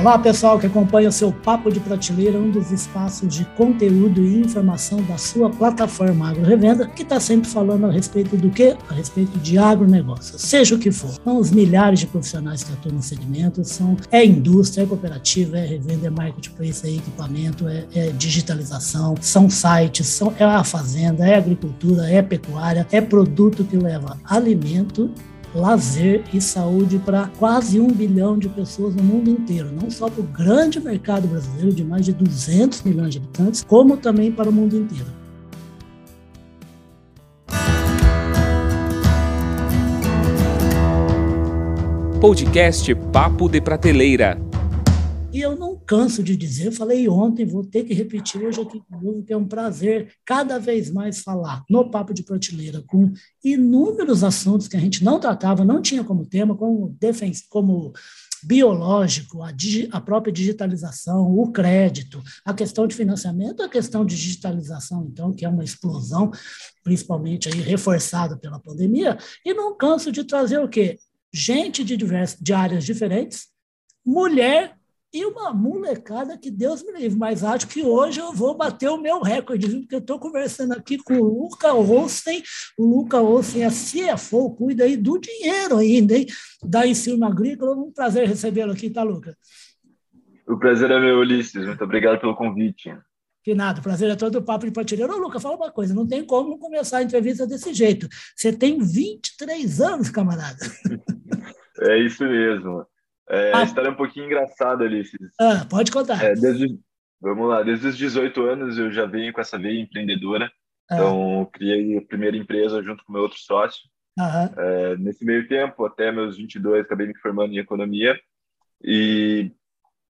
Olá, pessoal que acompanha o seu Papo de Prateleira, um dos espaços de conteúdo e informação da sua plataforma Agro Revenda, que está sempre falando a respeito do quê? A respeito de agronegócio, seja o que for. São os milhares de profissionais que atuam no segmento, são, é indústria, é cooperativa, é revenda, é marketplace, é equipamento, é, é digitalização, são sites, são, é a fazenda, é agricultura, é pecuária, é produto que leva alimento lazer e saúde para quase um bilhão de pessoas no mundo inteiro, não só para o grande mercado brasileiro de mais de 200 milhões de habitantes, como também para o mundo inteiro. Podcast Papo de Prateleira e eu não canso de dizer, falei ontem, vou ter que repetir hoje aqui de novo, que é um prazer cada vez mais falar no Papo de Prateleira com inúmeros assuntos que a gente não tratava, não tinha como tema, como, defens como biológico, a, a, própria digitalização, o crédito, a questão de financiamento, a questão de digitalização, então, que é uma explosão, principalmente aí reforçada pela pandemia, e não canso de trazer o quê? Gente de, diversas, de áreas diferentes, mulher e uma molecada que Deus me livre, mas acho que hoje eu vou bater o meu recorde, porque eu estou conversando aqui com o Luca Olsen, o Luca Olsen é CFO, cuida aí do dinheiro ainda, hein? da Ensino Agrícola, um prazer recebê-lo aqui, tá, Luca? O prazer é meu, Ulisses, muito obrigado pelo convite. Que nada, o prazer é todo o papo de partilheiro. Ô, Luca, fala uma coisa, não tem como começar a entrevista desse jeito. Você tem 23 anos, camarada. É isso mesmo. É, ah. A história é um pouquinho engraçada, Ulisses. Ah, pode contar. É, desde, vamos lá, desde os 18 anos eu já venho com essa veia empreendedora. Ah. Então, criei a primeira empresa junto com meu outro sócio. É, nesse meio tempo, até meus 22, acabei me formando em economia. E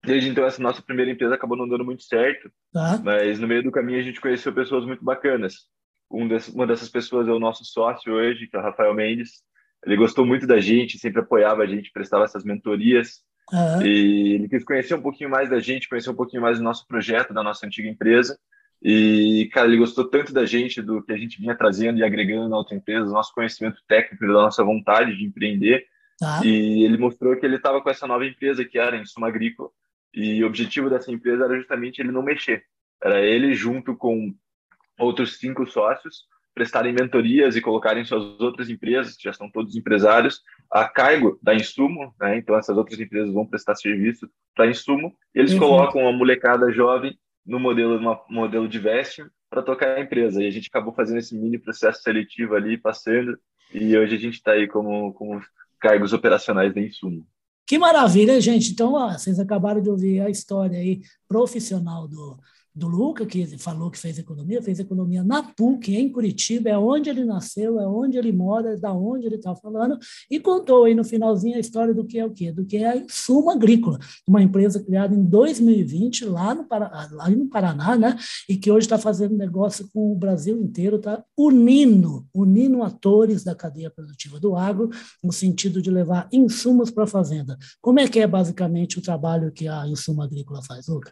desde então, essa nossa primeira empresa acabou não dando muito certo. Ah. Mas no meio do caminho, a gente conheceu pessoas muito bacanas. Um dessas, uma dessas pessoas é o nosso sócio hoje, que é o Rafael Mendes. Ele gostou muito da gente, sempre apoiava a gente, prestava essas mentorias. Uhum. E ele quis conhecer um pouquinho mais da gente, conhecer um pouquinho mais do nosso projeto, da nossa antiga empresa. E, cara, ele gostou tanto da gente, do que a gente vinha trazendo e agregando na outra empresa, do nosso conhecimento técnico, da nossa vontade de empreender. Uhum. E ele mostrou que ele estava com essa nova empresa que era em Suma Agrícola. E o objetivo dessa empresa era justamente ele não mexer. Era ele, junto com outros cinco sócios, prestarem mentorias e colocarem suas outras empresas, que já estão todos empresários, a cargo da Insumo, né? então essas outras empresas vão prestar serviço para Insumo, e eles uhum. colocam a molecada jovem no modelo, no modelo de vesting para tocar a empresa, e a gente acabou fazendo esse mini processo seletivo ali, passando, e hoje a gente está aí como, como cargos operacionais da Insumo. Que maravilha, gente! Então, ó, vocês acabaram de ouvir a história aí profissional do, do Luca, que falou que fez economia, fez economia na PUC, em Curitiba, é onde ele nasceu, é onde ele mora, é da onde ele está falando, e contou aí no finalzinho a história do que é o quê? Do que é a Insuma Agrícola, uma empresa criada em 2020 lá no, Paraná, lá no Paraná, né? E que hoje está fazendo negócio com o Brasil inteiro, está unindo, unindo atores da cadeia produtiva do agro, no sentido de levar insumos para a fazenda. Como é que é basicamente o trabalho que a Insuma Agrícola faz, Luca?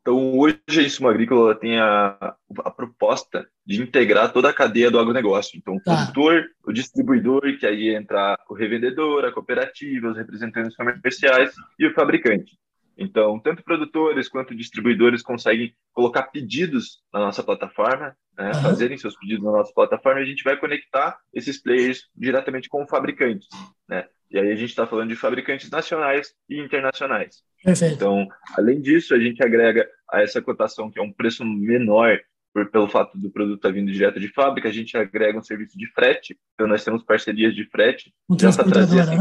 Então, hoje a Insuma Agrícola tem a, a proposta de integrar toda a cadeia do agronegócio. Então, o tá. produtor, o distribuidor, que aí entra o revendedor, a cooperativa, os representantes comerciais e o fabricante. Então, tanto produtores quanto distribuidores conseguem colocar pedidos na nossa plataforma, né, uhum. fazerem seus pedidos na nossa plataforma, e a gente vai conectar esses players diretamente com fabricantes. Né? E aí a gente está falando de fabricantes nacionais e internacionais. Perfeito. Então, além disso, a gente agrega a essa cotação, que é um preço menor por, pelo fato do produto estar tá vindo direto de fábrica, a gente agrega um serviço de frete. Então, nós temos parcerias de frete. Um trazer né?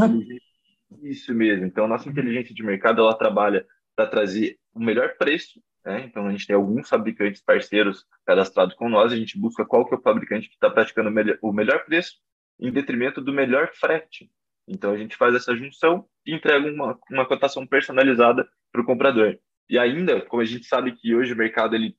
Isso mesmo. Então, a nossa inteligência de mercado, ela trabalha para trazer o melhor preço. Né? Então, a gente tem alguns fabricantes parceiros cadastrados com nós, a gente busca qual que é o fabricante que está praticando o melhor preço em detrimento do melhor frete. Então a gente faz essa junção e entrega uma, uma cotação personalizada para o comprador. E ainda, como a gente sabe que hoje o mercado ele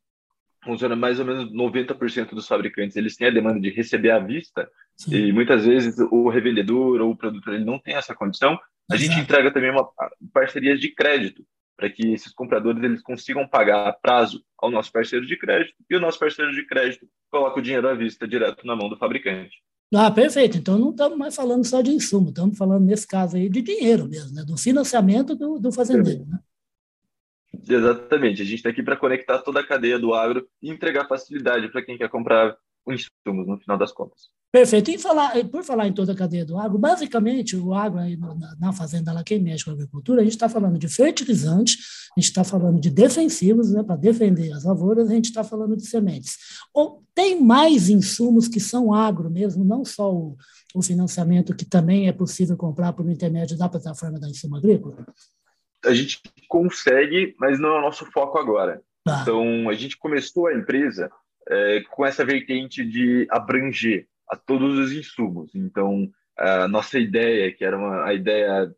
funciona mais ou menos 90% dos fabricantes, eles têm a demanda de receber à vista, Sim. e muitas vezes o revendedor ou o produtor ele não tem essa condição, a Exato. gente entrega também uma parcerias de crédito, para que esses compradores eles consigam pagar a prazo ao nosso parceiro de crédito, e o nosso parceiro de crédito coloca o dinheiro à vista direto na mão do fabricante. Ah, perfeito. Então não estamos mais falando só de insumo, estamos falando, nesse caso aí, de dinheiro mesmo, né? do financiamento do, do fazendeiro. Né? Exatamente. A gente está aqui para conectar toda a cadeia do agro e entregar facilidade para quem quer comprar insumos, no final das contas. Perfeito. E falar, por falar em toda a cadeia do agro, basicamente, o agro aí na, na fazenda lá, quem mexe com a agricultura, a gente está falando de fertilizante, a gente está falando de defensivos, né, para defender as lavouras, a gente está falando de sementes. Ou tem mais insumos que são agro mesmo, não só o, o financiamento que também é possível comprar por intermédio da plataforma da Insumo Agrícola? A gente consegue, mas não é o nosso foco agora. Tá. Então, a gente começou a empresa é, com essa vertente de abranger a todos os insumos. Então, a nossa ideia, que era uma, a ideia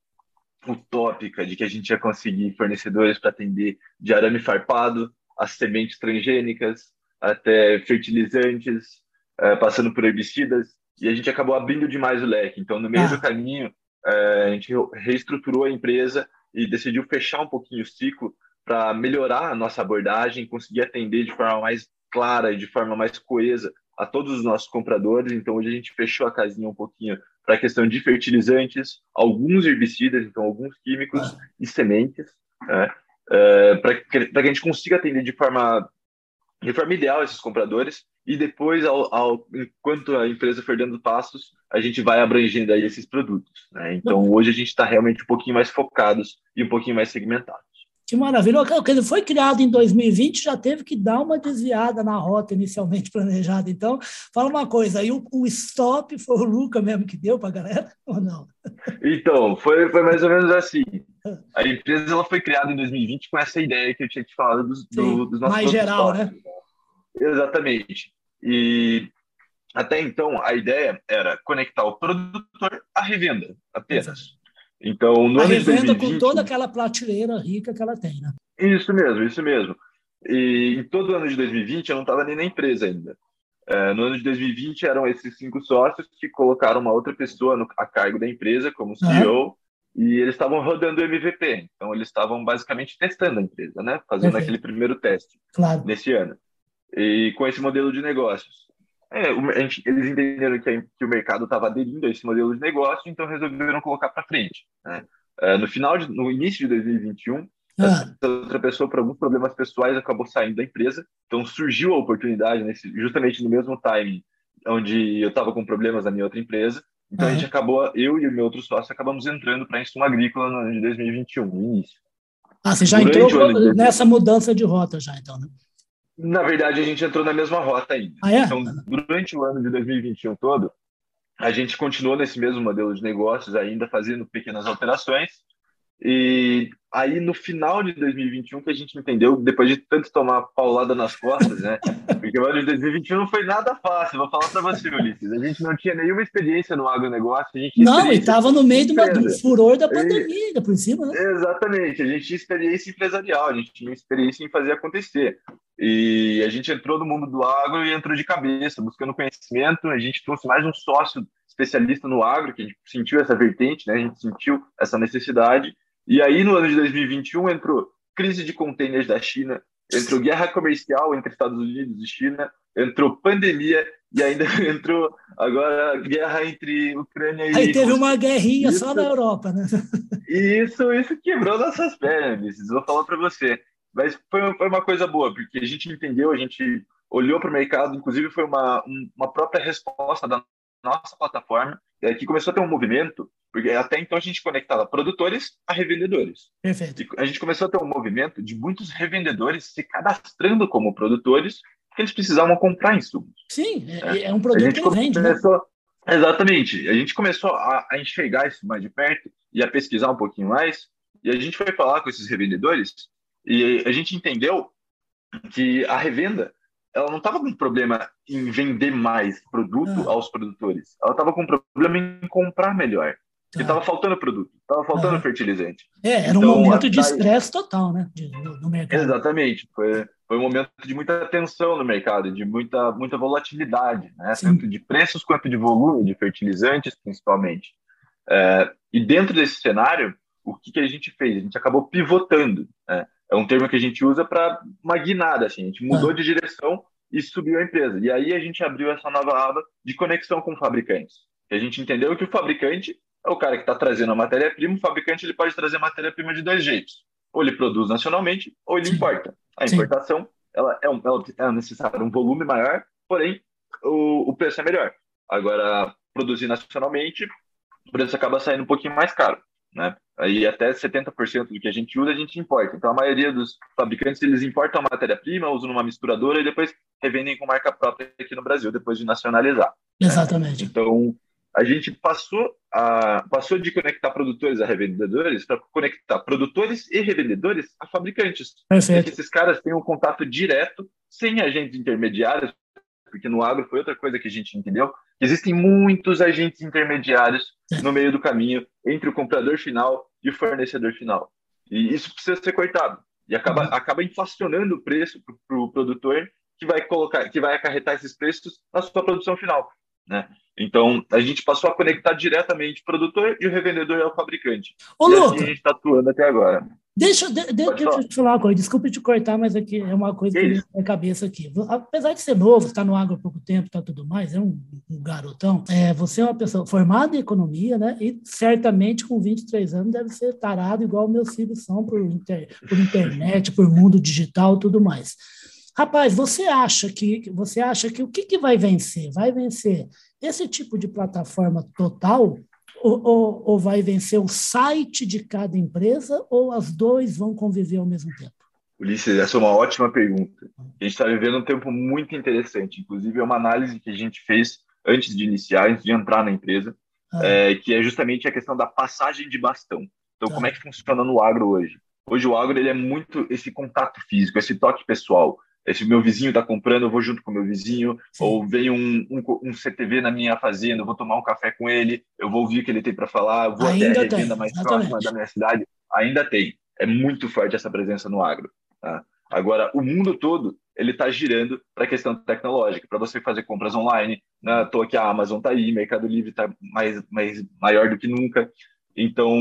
utópica de que a gente ia conseguir fornecedores para atender de arame farpado, as sementes transgênicas, até fertilizantes, é, passando por herbicidas, e a gente acabou abrindo demais o leque. Então, no meio ah. do caminho, é, a gente reestruturou a empresa e decidiu fechar um pouquinho o ciclo para melhorar a nossa abordagem, conseguir atender de forma mais clara e de forma mais coesa a todos os nossos compradores. Então, hoje a gente fechou a casinha um pouquinho para a questão de fertilizantes, alguns herbicidas, então alguns químicos e sementes, né? é, para que, que a gente consiga atender de forma, de forma ideal esses compradores e depois, ao, ao, enquanto a empresa for dando passos, a gente vai abrangendo aí esses produtos. Né? Então, hoje a gente está realmente um pouquinho mais focados e um pouquinho mais segmentados. Que maravilha. Ele foi criado em 2020, já teve que dar uma desviada na rota inicialmente planejada. Então, fala uma coisa, aí o, o stop foi o Luca mesmo que deu para a galera ou não? Então, foi, foi mais ou menos assim. A empresa ela foi criada em 2020 com essa ideia que eu tinha te falado dos, do, dos nossos Mais geral, né? Exatamente. E até então, a ideia era conectar o produtor à revenda apenas. Exato. Então, no a ano revenda 2020, com toda aquela prateleira rica que ela tem, né? Isso mesmo, isso mesmo. E em todo o ano de 2020 eu não estava nem na empresa ainda. É, no ano de 2020 eram esses cinco sócios que colocaram uma outra pessoa no, a cargo da empresa como CEO uhum. e eles estavam rodando o MVP. Então eles estavam basicamente testando a empresa, né? Fazendo Perfeito. aquele primeiro teste claro. nesse ano. E com esse modelo de negócios. É, gente, eles entenderam que, que o mercado estava aderindo a esse modelo de negócio, então resolveram colocar para frente. Né? É, no final, de, no início de 2021, ah. outra pessoa, por alguns problemas pessoais, acabou saindo da empresa. Então surgiu a oportunidade, nesse, justamente no mesmo timing onde eu estava com problemas na minha outra empresa. Então a gente acabou, eu e o meu outro sócio, acabamos entrando para a Insumo Agrícola no ano de 2021, no início. Ah, você já Durante entrou nessa mudança de rota já, então, né? Na verdade, a gente entrou na mesma rota ainda. Ah, é? Então, durante o ano de 2021 todo, a gente continuou nesse mesmo modelo de negócios, ainda fazendo pequenas alterações. E aí, no final de 2021, que a gente entendeu, depois de tanto tomar paulada nas costas, né? Porque o ano de 2021 não foi nada fácil, vou falar para você, Ulisses. A gente não tinha nenhuma experiência no agronegócio. não, e estava no meio do, do furor da pandemia, por cima, né? Exatamente, a gente tinha experiência empresarial, a gente tinha experiência em fazer acontecer. E a gente entrou no mundo do agro e entrou de cabeça, buscando conhecimento. A gente trouxe mais um sócio especialista no agro, que a gente sentiu essa vertente, né? A gente sentiu essa necessidade. E aí, no ano de 2021, entrou crise de containers da China, entrou guerra comercial entre Estados Unidos e China, entrou pandemia e ainda entrou agora guerra entre Ucrânia e Aí teve uma guerrinha isso, só na Europa, né? Isso, isso quebrou nossas pernas, vou falar para você. Mas foi, foi uma coisa boa, porque a gente entendeu, a gente olhou para o mercado, inclusive foi uma, uma própria resposta da nossa plataforma, é, que começou a ter um movimento, porque até então a gente conectava produtores a revendedores. Perfeito. E a gente começou a ter um movimento de muitos revendedores se cadastrando como produtores, porque eles precisavam comprar insumos. Sim, é, é um produto que vende, começou, né? Exatamente. A gente começou a, a enxergar isso mais de perto e a pesquisar um pouquinho mais, e a gente foi falar com esses revendedores e a gente entendeu que a revenda ela não estava com problema em vender mais produto ah. aos produtores. Ela estava com problema em comprar melhor. Porque estava ah. faltando produto, estava faltando ah. fertilizante. É, era um então, momento de estresse total, né? De, no, no, mercado. Exatamente. Foi, foi um momento de muita tensão no mercado, de muita, muita volatilidade, né? Tanto de preços quanto de volume de fertilizantes, principalmente. É, e dentro desse cenário, o que, que a gente fez? A gente acabou pivotando. Né? É um termo que a gente usa para uma guinada, assim. A gente mudou ah. de direção e subiu a empresa. E aí a gente abriu essa nova aba de conexão com fabricantes. E a gente entendeu que o fabricante é o cara que está trazendo a matéria-prima. O fabricante ele pode trazer matéria-prima de dois jeitos. ou ele produz nacionalmente, ou ele Sim. importa. A importação ela é, um, ela é necessário um volume maior, porém o, o preço é melhor. Agora, produzir nacionalmente, o preço acaba saindo um pouquinho mais caro, né? Aí até 70% do que a gente usa, a gente importa. Então, a maioria dos fabricantes, eles importam a matéria-prima, usam numa misturadora e depois revendem com marca própria aqui no Brasil, depois de nacionalizar. Exatamente. Né? Então, a gente passou, a, passou de conectar produtores a revendedores para conectar produtores e revendedores a fabricantes. Perfeito. Esses caras têm um contato direto, sem agentes intermediários, porque no agro foi outra coisa que a gente entendeu. Existem muitos agentes intermediários no meio do caminho entre o comprador final e o fornecedor final. E isso precisa ser cortado. E acaba, uhum. acaba inflacionando o preço para o pro produtor, que vai colocar, que vai acarretar esses preços na sua produção final. Né? Então, a gente passou a conectar diretamente o produtor e o revendedor ao fabricante. Ô, e assim a gente está atuando até agora. Deixa, de, de, deixa eu te falar uma coisa, desculpe te cortar, mas aqui é uma coisa que, me na cabeça aqui. Apesar de ser novo, está no agro há pouco tempo, está tudo mais, é um, um, garotão. É, você é uma pessoa formada em economia, né? E certamente com 23 anos deve ser tarado igual meus filhos são por, inter, por internet, por mundo digital tudo mais. Rapaz, você acha que você acha que o que, que vai vencer? Vai vencer esse tipo de plataforma total ou, ou, ou, vai vencer o site de cada empresa ou as dois vão conviver ao mesmo tempo? Ulisses, essa é uma ótima pergunta. A gente está vivendo um tempo muito interessante. Inclusive, é uma análise que a gente fez antes de iniciar, antes de entrar na empresa, ah. é, que é justamente a questão da passagem de bastão. Então, tá. como é que funciona no agro hoje? Hoje o agro ele é muito esse contato físico, esse toque pessoal se meu vizinho está comprando, eu vou junto com meu vizinho, Sim. ou vem um, um, um, CTV na minha fazenda, eu vou tomar um café com ele, eu vou ouvir o que ele tem para falar, eu vou Ainda até a revenda mais exatamente. próxima da minha cidade. Ainda tem. É muito forte essa presença no agro. Tá? Agora, o mundo todo ele está girando para a questão tecnológica, para você fazer compras online. Né? Tô aqui, a Amazon está aí, Mercado Livre está mais, mais maior do que nunca. Então,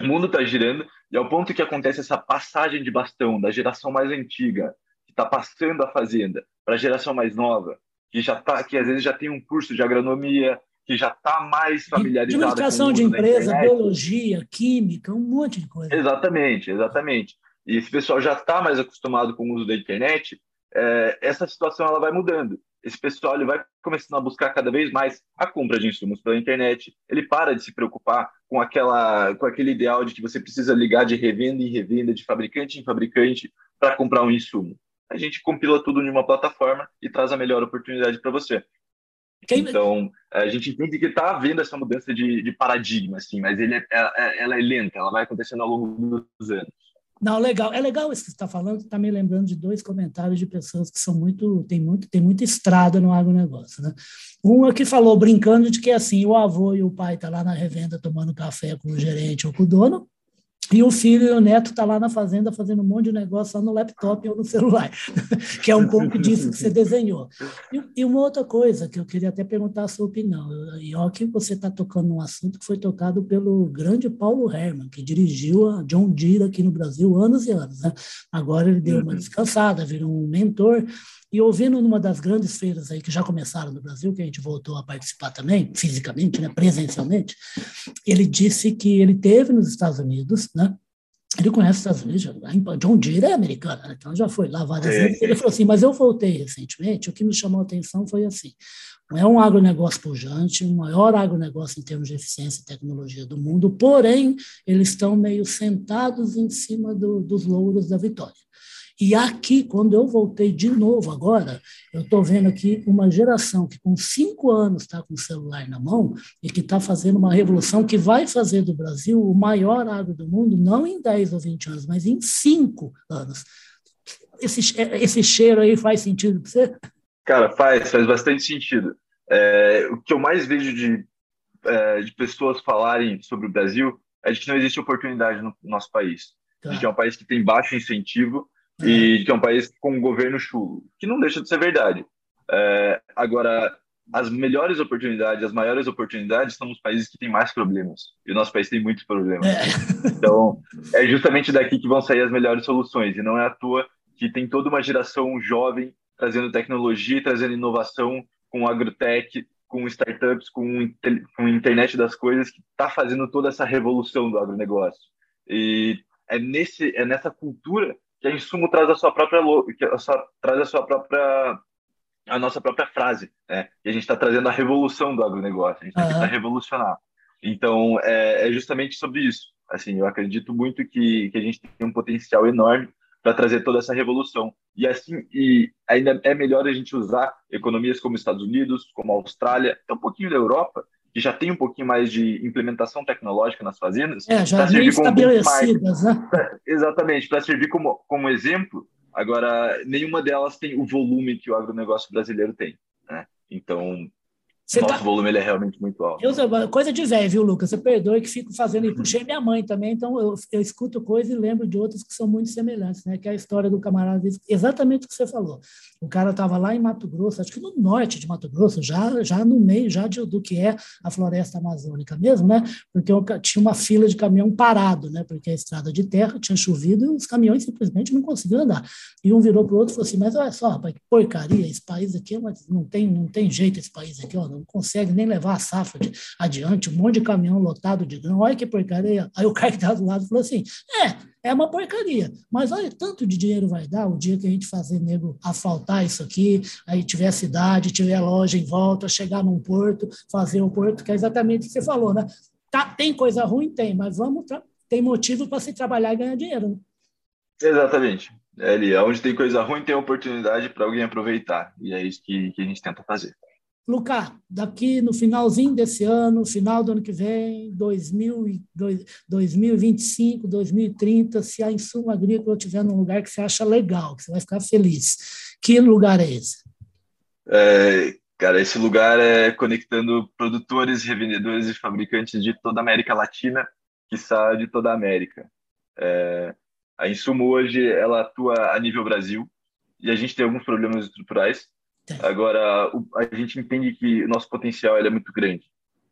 o mundo está girando e ao ponto que acontece essa passagem de bastão da geração mais antiga está passando a fazenda para a geração mais nova, que já tá, que às vezes já tem um curso de agronomia, que já está mais familiarizado. Administração de empresa, biologia, química, um monte de coisa. Exatamente, exatamente. E esse pessoal já está mais acostumado com o uso da internet. É, essa situação ela vai mudando. Esse pessoal ele vai começando a buscar cada vez mais a compra de insumos pela internet. Ele para de se preocupar com aquela, com aquele ideal de que você precisa ligar de revenda em revenda, de fabricante em fabricante para comprar um insumo a gente compila tudo em uma plataforma e traz a melhor oportunidade para você. Quem... Então, a gente entende que está havendo essa mudança de, de, paradigma, assim, mas ele é, é, é, ela é lenta, ela vai acontecendo ao longo dos anos. Não, legal. É legal isso que você está falando, está me lembrando de dois comentários de pessoas que são muito, tem muito, tem muita estrada no agronegócio, né? Um aqui falou brincando de que assim, o avô e o pai estão tá lá na revenda tomando café com o gerente ou com o dono, e o filho e o neto tá lá na fazenda fazendo um monte de negócio só no laptop ou no celular, que é um pouco disso que você desenhou. E, e, uma outra coisa que eu queria até perguntar a sua opinião, e ó que você está tocando num assunto que foi tocado pelo grande Paulo Herman, que dirigiu a John Deere aqui no Brasil anos e anos. Né? Agora ele deu uma uhum. descansada, virou um mentor, e ouvindo numa das grandes feiras aí que já começaram no Brasil, que a gente voltou a participar também, fisicamente, né, presencialmente, ele disse que ele teve nos Estados Unidos, né, ele conhece os Estados Unidos, John Deere é americano, né, então já foi lá várias vezes. Ele falou assim: Mas eu voltei recentemente, o que me chamou a atenção foi assim: é um agronegócio pujante, o maior agronegócio em termos de eficiência e tecnologia do mundo, porém, eles estão meio sentados em cima do, dos louros da vitória. E aqui, quando eu voltei de novo agora, eu estou vendo aqui uma geração que com cinco anos está com o celular na mão e que está fazendo uma revolução que vai fazer do Brasil o maior agro do mundo, não em 10 ou 20 anos, mas em cinco anos. Esse, esse cheiro aí faz sentido para você? Cara, faz, faz bastante sentido. É, o que eu mais vejo de, é, de pessoas falarem sobre o Brasil é de que não existe oportunidade no nosso país. Tá. A gente é um país que tem baixo incentivo, e que é um país com um governo chulo, que não deixa de ser verdade. É, agora, as melhores oportunidades, as maiores oportunidades estão nos países que têm mais problemas. E o nosso país tem muitos problemas. É. Então, é justamente daqui que vão sair as melhores soluções. E não é à toa que tem toda uma geração jovem trazendo tecnologia, trazendo inovação com agrotech, com startups, com, com internet das coisas, que está fazendo toda essa revolução do agronegócio. E é nesse é nessa cultura que a Insumo traz a sua própria que a sua, traz a sua própria a nossa própria frase, né? E a gente está trazendo a revolução do agronegócio, a gente está uhum. revolucionar. Então, é, é, justamente sobre isso. Assim, eu acredito muito que, que a gente tem um potencial enorme para trazer toda essa revolução. E assim, e ainda é melhor a gente usar economias como Estados Unidos, como Austrália, até um pouquinho da Europa, que já tem um pouquinho mais de implementação tecnológica nas fazendas. É, já bem estabelecidas, né? Exatamente, para servir como, como exemplo. Agora, nenhuma delas tem o volume que o agronegócio brasileiro tem. Né? Então, você Nosso tá... volume ele é realmente muito alto. Eu, coisa de velho, viu, Lucas? Você perdoe que fico fazendo e puxei minha mãe também, então eu, eu escuto coisas e lembro de outras que são muito semelhantes, né? Que é a história do camarada, exatamente o que você falou. O cara estava lá em Mato Grosso, acho que no norte de Mato Grosso, já, já no meio já de, do que é a floresta amazônica mesmo, né? Porque tinha uma fila de caminhão parado, né? Porque a estrada de terra tinha chovido e os caminhões simplesmente não conseguiam andar. E um virou para o outro e falou assim: Mas olha só, rapaz, que porcaria, esse país aqui não, tem, não tem jeito esse país aqui, ó, não consegue nem levar a safra de, adiante, um monte de caminhão lotado de grão, olha que porcaria. Aí o cara que estava do lado falou assim: é, é uma porcaria, mas olha, tanto de dinheiro vai dar o dia que a gente fazer nego asfaltar isso aqui, aí tiver cidade, tiver loja em volta, chegar num porto, fazer o porto, que é exatamente o que você falou, né? Tá, tem coisa ruim? Tem, mas vamos, tem motivo para se trabalhar e ganhar dinheiro. Né? Exatamente. É ali, onde tem coisa ruim, tem oportunidade para alguém aproveitar. E é isso que, que a gente tenta fazer. Lucas, daqui no finalzinho desse ano, final do ano que vem, 2000, 2025, 2030, se a insumo agrícola estiver num lugar que você acha legal, que você vai ficar feliz, que lugar é esse? É, cara, esse lugar é conectando produtores, revendedores e fabricantes de toda a América Latina, que de toda a América. É, a Insumo hoje ela atua a nível Brasil e a gente tem alguns problemas estruturais Agora, a gente entende que o nosso potencial é muito grande.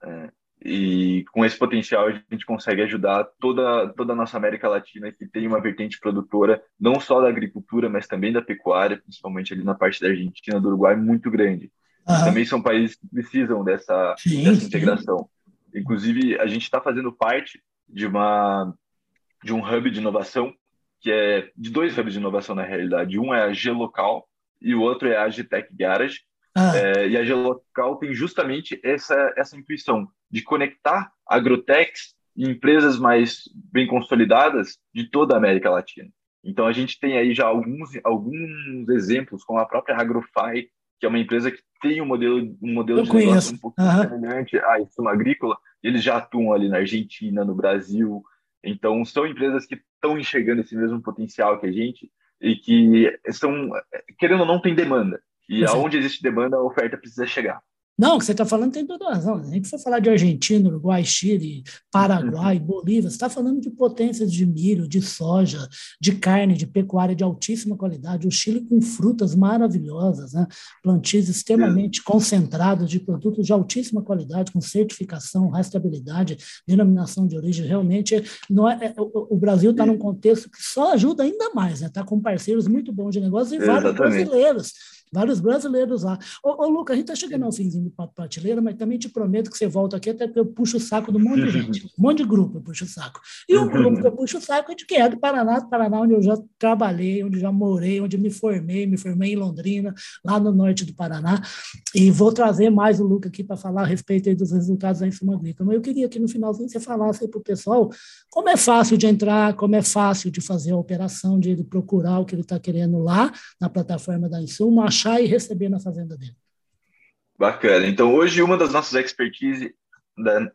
É, e com esse potencial, a gente consegue ajudar toda, toda a nossa América Latina, que tem uma vertente produtora, não só da agricultura, mas também da pecuária, principalmente ali na parte da Argentina, do Uruguai, muito grande. Também são países que precisam dessa, sim, dessa integração. Sim. Inclusive, a gente está fazendo parte de, uma, de um hub de inovação, que é de dois hubs de inovação na realidade. Um é a G-Local, e o outro é a Agitech Garage. Ah. É, e a Geolocal tem justamente essa, essa intuição de conectar agrotechs e empresas mais bem consolidadas de toda a América Latina. Então a gente tem aí já alguns, alguns exemplos, como a própria Agrofy, que é uma empresa que tem um modelo, um modelo de conheço. negócio um pouco uhum. semelhante à Insuma Agrícola. Eles já atuam ali na Argentina, no Brasil. Então são empresas que estão enxergando esse mesmo potencial que a gente e que estão, querendo ou não, tem demanda. E aonde existe demanda, a oferta precisa chegar. Não, o que você está falando tem toda razão. A gente for falar de Argentina, Uruguai, Chile, Paraguai, uhum. Bolívia, você está falando de potências de milho, de soja, de carne, de pecuária de altíssima qualidade. O Chile com frutas maravilhosas, né? plantios extremamente concentrados de produtos de altíssima qualidade, com certificação, rastreabilidade, denominação de origem. Realmente, não é, é o, Brasil está num contexto que só ajuda ainda mais, está né? Tá com parceiros muito bons de negócio e vários brasileiros vários brasileiros lá. Ô, ô Lucas, a gente está chegando ao finzinho do papo prateleira, mas também te prometo que você volta aqui, até porque eu puxo o saco de um monte de gente, um monte de grupo eu puxo o saco. E o grupo que eu puxo o saco é de quem é? Do Paraná, do Paraná, onde eu já trabalhei, onde já morei, onde me formei, me formei em Londrina, lá no norte do Paraná, e vou trazer mais o Lucas aqui para falar a respeito dos resultados da Insuma Agrícola. Mas eu queria que no finalzinho você falasse para o pessoal como é fácil de entrar, como é fácil de fazer a operação, de ele procurar o que ele está querendo lá na plataforma da Insuma, achar e receber na fazenda dele. Bacana. Então, hoje, uma das nossas expertise,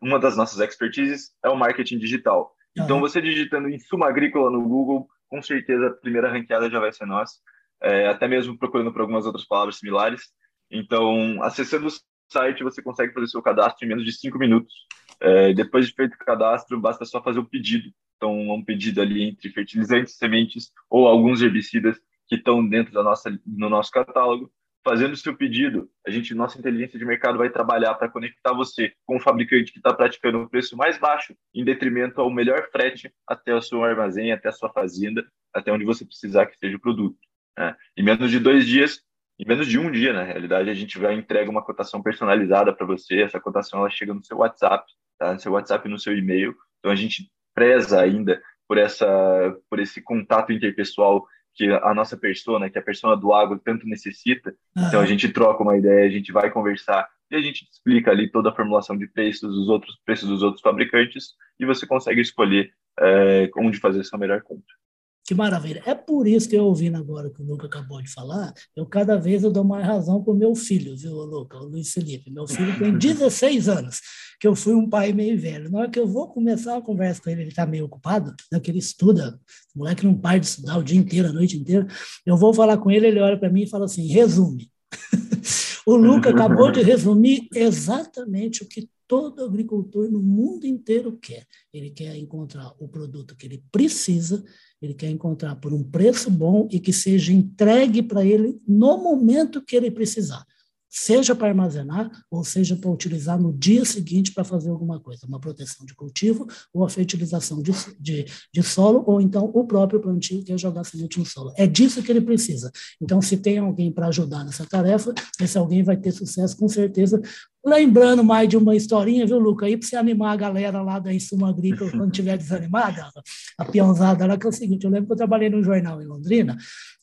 uma das nossas expertises é o marketing digital. Então, você digitando Insuma Agrícola no Google, com certeza a primeira ranqueada já vai ser nossa. É, até mesmo procurando por algumas outras palavras similares. Então, acessando o site, você consegue fazer seu cadastro em menos de cinco minutos. É, depois de feito o cadastro, basta só fazer o pedido. Então, um pedido ali entre fertilizantes, sementes ou alguns herbicidas que estão dentro da nossa, no nosso catálogo. Fazendo o seu pedido, a gente, nossa inteligência de mercado vai trabalhar para conectar você com o fabricante que está praticando o preço mais baixo, em detrimento ao melhor frete até o seu armazém, até a sua fazenda, até onde você precisar que esteja o produto. Né? Em menos de dois dias, em menos de um dia, na realidade, a gente vai entregar uma cotação personalizada para você. Essa cotação ela chega no seu WhatsApp, tá? no seu WhatsApp no seu e-mail. Então a gente preza ainda por essa por esse contato interpessoal que a nossa persona, que a persona do agro tanto necessita. Então a gente troca uma ideia, a gente vai conversar e a gente explica ali toda a formulação de preços, os outros preços dos outros fabricantes e você consegue escolher é, onde fazer essa melhor compra. Que maravilha. É por isso que eu ouvindo agora que o Luca acabou de falar, eu cada vez eu dou mais razão para o meu filho, viu, Luca, o Luiz Felipe. Meu filho tem 16 anos, que eu fui um pai meio velho. Na hora que eu vou começar a conversa com ele, ele está meio ocupado, né, que ele estuda, o moleque não para de estudar o dia inteiro, a noite inteira. Eu vou falar com ele, ele olha para mim e fala assim: resume. o Luca acabou de resumir exatamente o que todo agricultor no mundo inteiro quer. Ele quer encontrar o produto que ele precisa ele quer encontrar por um preço bom e que seja entregue para ele no momento que ele precisar seja para armazenar ou seja para utilizar no dia seguinte para fazer alguma coisa, uma proteção de cultivo ou a fertilização de, de, de, solo ou então o próprio plantio que é jogar semente no solo. É disso que ele precisa. Então, se tem alguém para ajudar nessa tarefa, esse alguém vai ter sucesso com certeza. Lembrando mais de uma historinha, viu, Luca, aí para você animar a galera lá da Insuma Agrícola quando estiver desanimada, a peãozada lá, que é o seguinte, eu lembro que eu trabalhei no jornal em Londrina,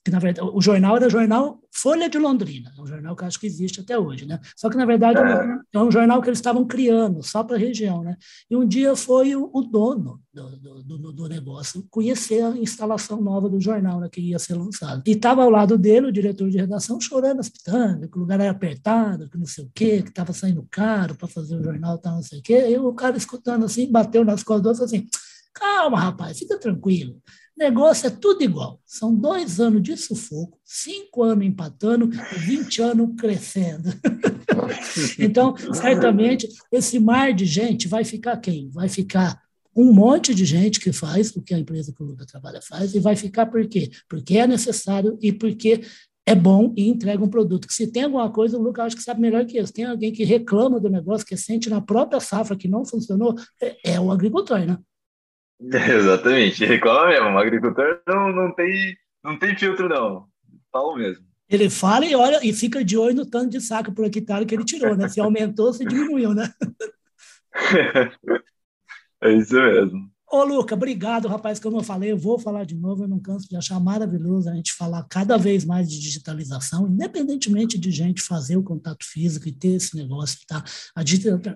que na verdade o jornal era o jornal Folha de Londrina, é um jornal que acho que existe até hoje, né? Só que na verdade é, é um jornal que eles estavam criando só para a região, né? E um dia foi o, o dono do, do, do, negócio conhecer a instalação nova do jornal né, que ia ser lançado. E estava ao lado dele o diretor de redação chorando as pitangas, que o lugar era apertado, que não sei o quê, que estava saindo caro para fazer o jornal, tal, não sei o quê. E o cara escutando assim, bateu nas costas do outro assim, calma, rapaz, fica tranquilo negócio é tudo igual. São dois anos de sufoco, cinco anos empatando e 20 anos crescendo. então, certamente, esse mar de gente vai ficar quem? Vai ficar um monte de gente que faz o que a empresa que o Luca trabalha faz, e vai ficar por quê? Porque é necessário e porque é bom e entrega um produto. Que se tem alguma coisa, o Lucas acho que sabe melhor que eu. Se tem alguém que reclama do negócio, que sente na própria safra que não funcionou, é, é o agricultor, né? Exatamente, reclama mesmo. O agricultor não, não, tem, não tem filtro, não. Fala mesmo. Ele fala e olha e fica de olho no tanto de saco por hectare que ele tirou, né? Se aumentou, se diminuiu, né? é isso mesmo. Ô, Luca, obrigado, rapaz. Como eu falei, eu vou falar de novo, eu não canso de achar maravilhoso a gente falar cada vez mais de digitalização, independentemente de gente fazer o contato físico e ter esse negócio, tá?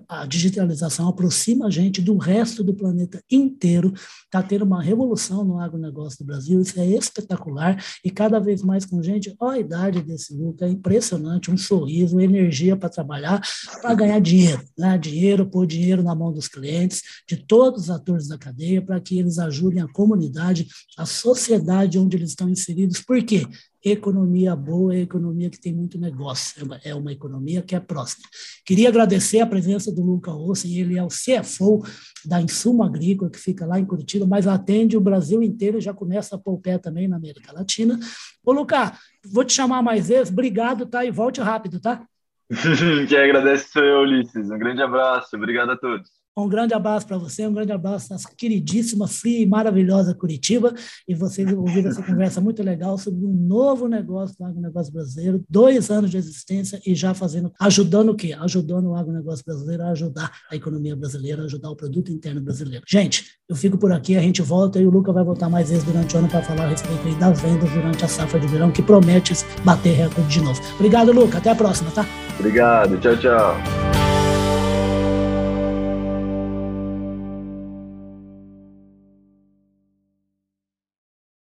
A digitalização aproxima a gente do resto do planeta inteiro, tá tendo uma revolução no agronegócio do Brasil, isso é espetacular, e cada vez mais com gente, ó a idade desse Luca, é impressionante, um sorriso, energia para trabalhar, para ganhar dinheiro, né? Dinheiro, pôr dinheiro na mão dos clientes, de todos os atores da cadeia, para que eles ajudem a comunidade, a sociedade onde eles estão inseridos. Por quê? Economia boa é economia que tem muito negócio, é uma economia que é próxima. Queria agradecer a presença do Luca Olsen, ele é o CFO da Insumo Agrícola, que fica lá em Curitiba, mas atende o Brasil inteiro e já começa a pôr pé também na América Latina. Ô, Luca, vou te chamar mais vezes, obrigado, tá? E volte rápido, tá? Quem agradece sou eu, Ulisses. Um grande abraço, obrigado a todos. Um grande abraço para você, um grande abraço à queridíssima, fria e maravilhosa Curitiba. E vocês ouviram essa conversa muito legal sobre um novo negócio do agronegócio brasileiro, dois anos de existência e já fazendo, ajudando o quê? Ajudando o agronegócio brasileiro a ajudar a economia brasileira, ajudar o produto interno brasileiro. Gente, eu fico por aqui, a gente volta e o Luca vai voltar mais vezes durante o ano para falar a respeito das vendas durante a safra de verão, que promete bater recorde de novo. Obrigado, Luca. Até a próxima, tá? Obrigado. Tchau, tchau.